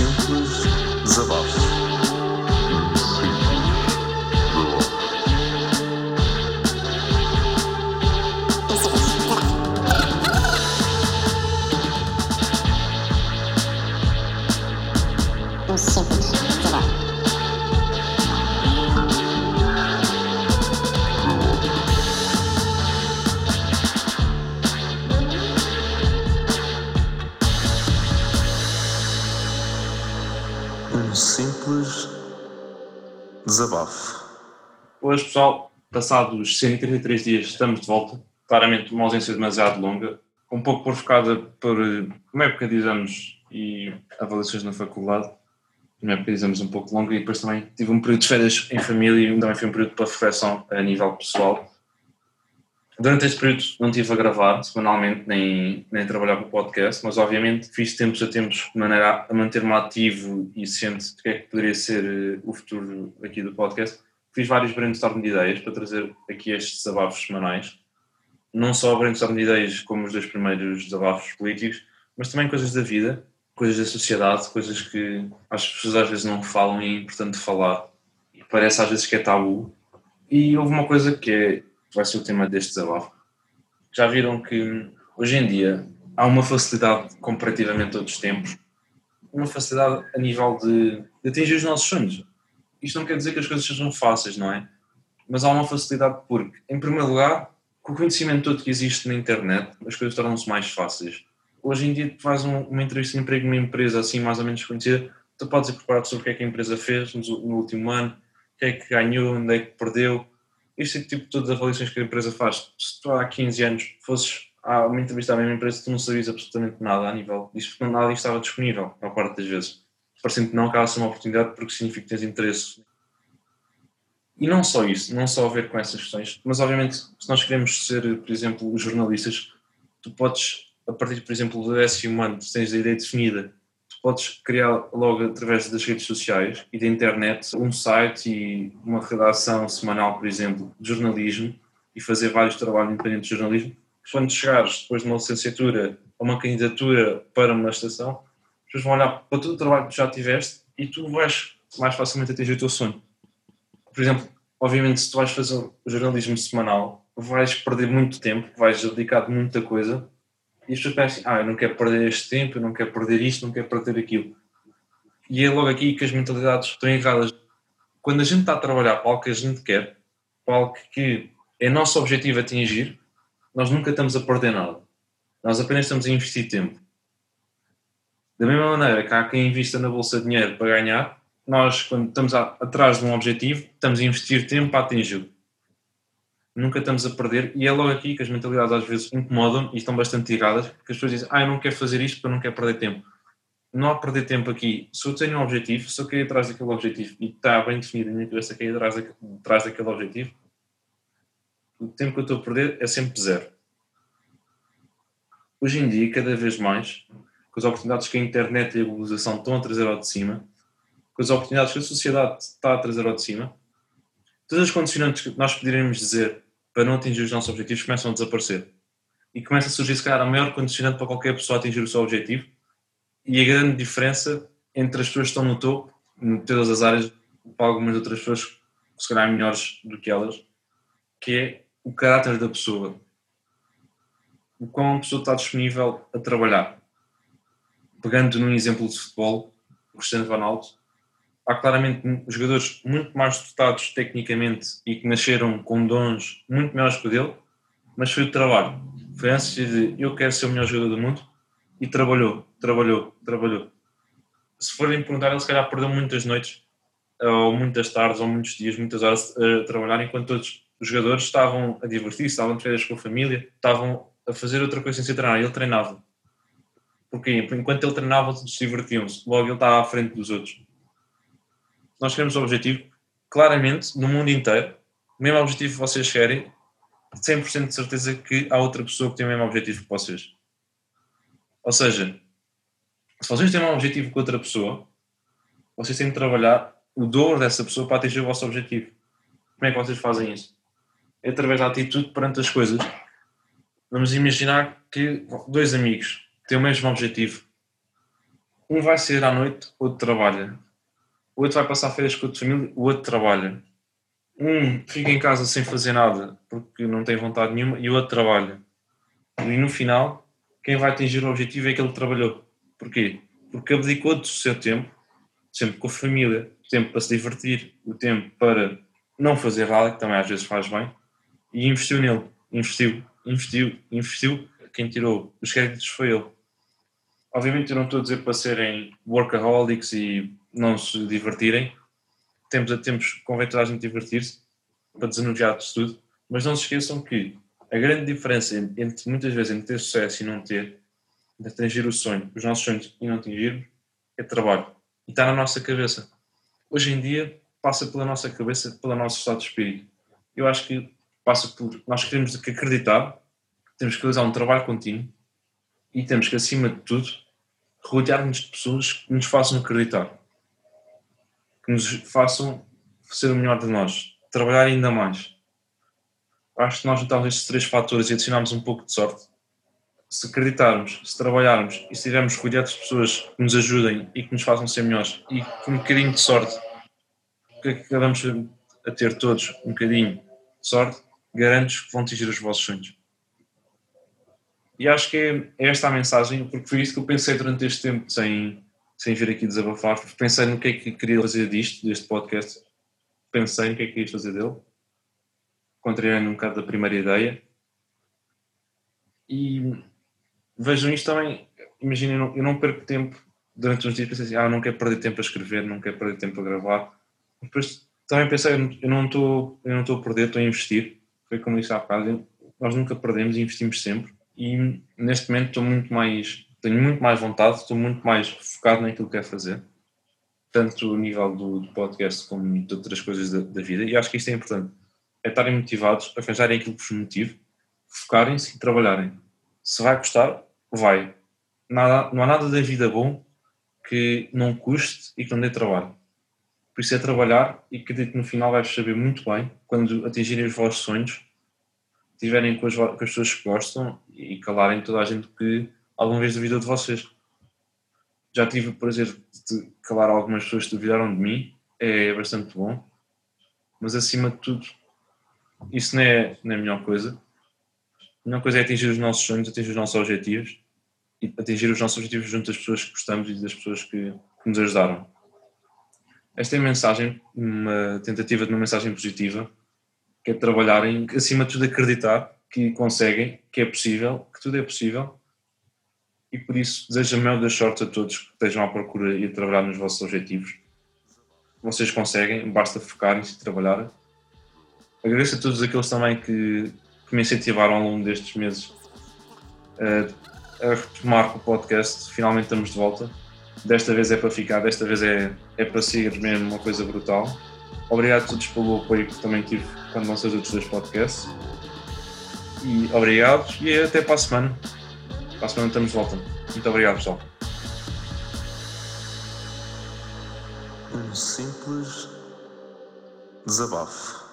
simples desabafo. Um simples desabafo. Um simples desabafo. Hoje, pessoal, passados 133 dias, estamos de volta. Claramente, uma ausência demasiado longa, um pouco provocada por uma época de exames e avaliações na faculdade. Uma época de exames um pouco longa e depois também tive um período de férias em família e também foi um período para reflexão a nível pessoal. Durante este período não estive a gravar semanalmente nem, nem a trabalhar para o podcast, mas obviamente fiz tempos a tempos de maneira a manter-me ativo e ciente do que é que poderia ser eh, o futuro aqui do podcast. Fiz vários brainstorm de ideias para trazer aqui estes desabafos semanais. Não só brainstorm de ideias como os dois primeiros desabafos políticos, mas também coisas da vida, coisas da sociedade, coisas que as pessoas às vezes não falam e é importante falar. E parece às vezes que é tabu. E houve uma coisa que é, vai ser o tema deste desabafo. Já viram que hoje em dia há uma facilidade comparativamente a outros tempos, uma facilidade a nível de, de atingir os nossos sonhos. Isto não quer dizer que as coisas sejam fáceis, não é? Mas há uma facilidade porque, em primeiro lugar, com o conhecimento todo que existe na internet, as coisas tornam-se mais fáceis. Hoje em dia, tu fazes um, uma entrevista de emprego numa empresa assim mais ou menos conhecida, tu podes ir preparado sobre o que é que a empresa fez no, no último ano, o que é que ganhou, onde é que perdeu, este tipo de todas as avaliações que a empresa faz. Se tu há 15 anos fosses a uma entrevista à mesma empresa, tu não sabias absolutamente nada a nível disso, porque nada estava disponível, a parte das vezes. Parecendo que não acaba ser uma oportunidade porque significa que tens interesse. E não só isso, não só a ver com essas questões, mas obviamente, se nós queremos ser, por exemplo, jornalistas, tu podes, a partir, por exemplo, do décimo ano, tens a ideia definida, podes criar logo através das redes sociais e da internet um site e uma redação semanal, por exemplo, de jornalismo e fazer vários trabalhos independentes de jornalismo. Quando chegares depois de uma licenciatura ou uma candidatura para uma estação, as pessoas vão olhar para todo o trabalho que já tiveste e tu vais mais facilmente atingir o teu sonho. Por exemplo, obviamente, se tu vais fazer jornalismo semanal, vais perder muito tempo, vais dedicar muita coisa e as pessoas pensam, ah, eu não quero perder este tempo, eu não quero perder isto, não quero perder aquilo. E é logo aqui que as mentalidades estão erradas. Quando a gente está a trabalhar para algo que a gente quer, para algo que é nosso objetivo atingir, nós nunca estamos a perder nada. Nós apenas estamos a investir tempo. Da mesma maneira que há quem invista na bolsa de dinheiro para ganhar, nós, quando estamos a, atrás de um objetivo, estamos a investir tempo para atingi-lo. Nunca estamos a perder, e é logo aqui que as mentalidades às vezes incomodam e estão bastante erradas, porque as pessoas dizem, ah, eu não quero fazer isto porque eu não quero perder tempo. Não há perder tempo aqui. Se eu tenho um objetivo, se eu quero ir atrás daquele objetivo e está bem definido na minha cabeça que é ir atrás, daquele, atrás daquele objetivo, o tempo que eu estou a perder é sempre zero. Hoje em dia, cada vez mais, com as oportunidades que a internet e a globalização estão a trazer ao de cima, com as oportunidades que a sociedade está a trazer ao de cima, todas as condicionantes que nós poderíamos dizer para não atingir os nossos objetivos começam a desaparecer. E começa a surgir, se calhar, a maior condicionante para qualquer pessoa atingir o seu objetivo e a grande diferença entre as pessoas que estão no topo, em todas as áreas, para algumas outras pessoas se calhar melhores do que elas, que é o caráter da pessoa. O quão a pessoa está disponível a trabalhar. Pegando num exemplo de futebol, o Cristiano Ronaldo, há claramente jogadores muito mais dotados tecnicamente e que nasceram com dons muito maiores que o dele, mas foi o trabalho. Foi antes de eu quero ser o melhor jogador do mundo e trabalhou, trabalhou, trabalhou. Se forem perguntar, ele se calhar perdeu muitas noites, ou muitas tardes, ou muitos dias, muitas horas a trabalhar, enquanto todos os jogadores estavam a divertir-se, estavam de férias com a família, estavam a fazer outra coisa sem ser treinar. Ele treinava. Porquê? Enquanto ele treinava, todos se divertiam-se. Logo ele estava à frente dos outros nós queremos o objetivo, claramente, no mundo inteiro, o mesmo objetivo que vocês querem, 100% de certeza que há outra pessoa que tem o mesmo objetivo que vocês. Ou seja, se vocês têm um objetivo com outra pessoa, vocês têm de trabalhar o dobro dessa pessoa para atingir o vosso objetivo. Como é que vocês fazem isso? É através da atitude perante as coisas. Vamos imaginar que dois amigos têm o mesmo objetivo. Um vai sair à noite, outro trabalha. O outro vai passar férias com a família, o outro trabalha. Um fica em casa sem fazer nada porque não tem vontade nenhuma e o outro trabalha. E no final, quem vai atingir o objetivo é aquele que trabalhou. Porquê? Porque abdicou do seu tempo, sempre com a família, o tempo para se divertir, o tempo para não fazer nada, que também às vezes faz bem, e investiu nele. Investiu, investiu, investiu. Quem tirou os créditos foi ele. Obviamente eu não estou a dizer para serem workaholics e não se divertirem. Temos a tempos, convém toda a gente divertir-se, para desanuviar de tudo, mas não se esqueçam que a grande diferença entre muitas vezes entre ter sucesso e não ter, de atingir o sonho, os nossos sonhos e não atingirmos, é trabalho. E está na nossa cabeça. Hoje em dia passa pela nossa cabeça, pelo nosso estado de espírito. Eu acho que passa por. Nós queremos que acreditar, temos que realizar um trabalho contínuo e temos que, acima de tudo, rodear-nos de pessoas que nos façam acreditar, que nos façam ser o melhor de nós, trabalhar ainda mais. Acho que nós juntamos estes três fatores e adicionarmos um pouco de sorte. Se acreditarmos, se trabalharmos e se estivermos rodeados de pessoas que nos ajudem e que nos façam ser melhores e com um bocadinho de sorte, que acabamos a ter todos um bocadinho de sorte, garanto que vão atingir os vossos sonhos. E acho que é, esta a mensagem, porque foi isso que eu pensei durante este tempo, sem, sem vir aqui desabafar. Pensei no que é que queria fazer disto, deste podcast. Pensei no que é que queria fazer dele. Contrariando um bocado da primeira ideia. E vejam isto também. Imaginem, eu, eu não perco tempo durante uns dias. Pensei assim, ah, não quero perder tempo a escrever, não quero perder tempo a gravar. Depois também pensei, eu não estou eu não estou a perder, estou a investir. Foi como disse há bocado, nós nunca perdemos e investimos sempre. E neste momento estou muito mais, tenho muito mais vontade, estou muito mais focado naquilo que quero fazer. Tanto o nível do, do podcast como de outras coisas da, da vida. E acho que isto é importante. É estarem motivados, arranjarem aquilo que vos motive, focarem-se e trabalharem. Se vai custar, vai. Nada, não há nada da vida bom que não custe e que não dê trabalho. Por isso é trabalhar e acredito que no final vais saber muito bem quando atingirem os vossos sonhos, estiverem com as, com as pessoas que gostam e calarem toda a gente que alguma vez duvidou de vocês. Já tive o prazer de calar algumas pessoas que duvidaram de mim, é bastante bom, mas acima de tudo, isso não é, não é a melhor coisa. A melhor coisa é atingir os nossos sonhos, atingir os nossos objetivos e atingir os nossos objetivos junto das pessoas que gostamos e das pessoas que, que nos ajudaram. Esta é a mensagem, uma tentativa de uma mensagem positiva, que é trabalharem, acima de tudo acreditar que conseguem, que é possível, que tudo é possível. E por isso desejo a maior das sortes a todos que estejam à procura e a trabalhar nos vossos objetivos. Vocês conseguem, basta focarem-se e. Agradeço a todos aqueles também que, que me incentivaram ao longo destes meses a, a retomar o podcast. Finalmente estamos de volta. Desta vez é para ficar, desta vez é, é para seguir mesmo uma coisa brutal. Obrigado a todos pelo apoio que também tive quando os outros dois podcasts. E obrigado e até para a semana. Para a semana estamos de volta. Muito obrigado, pessoal. Um simples desabafo.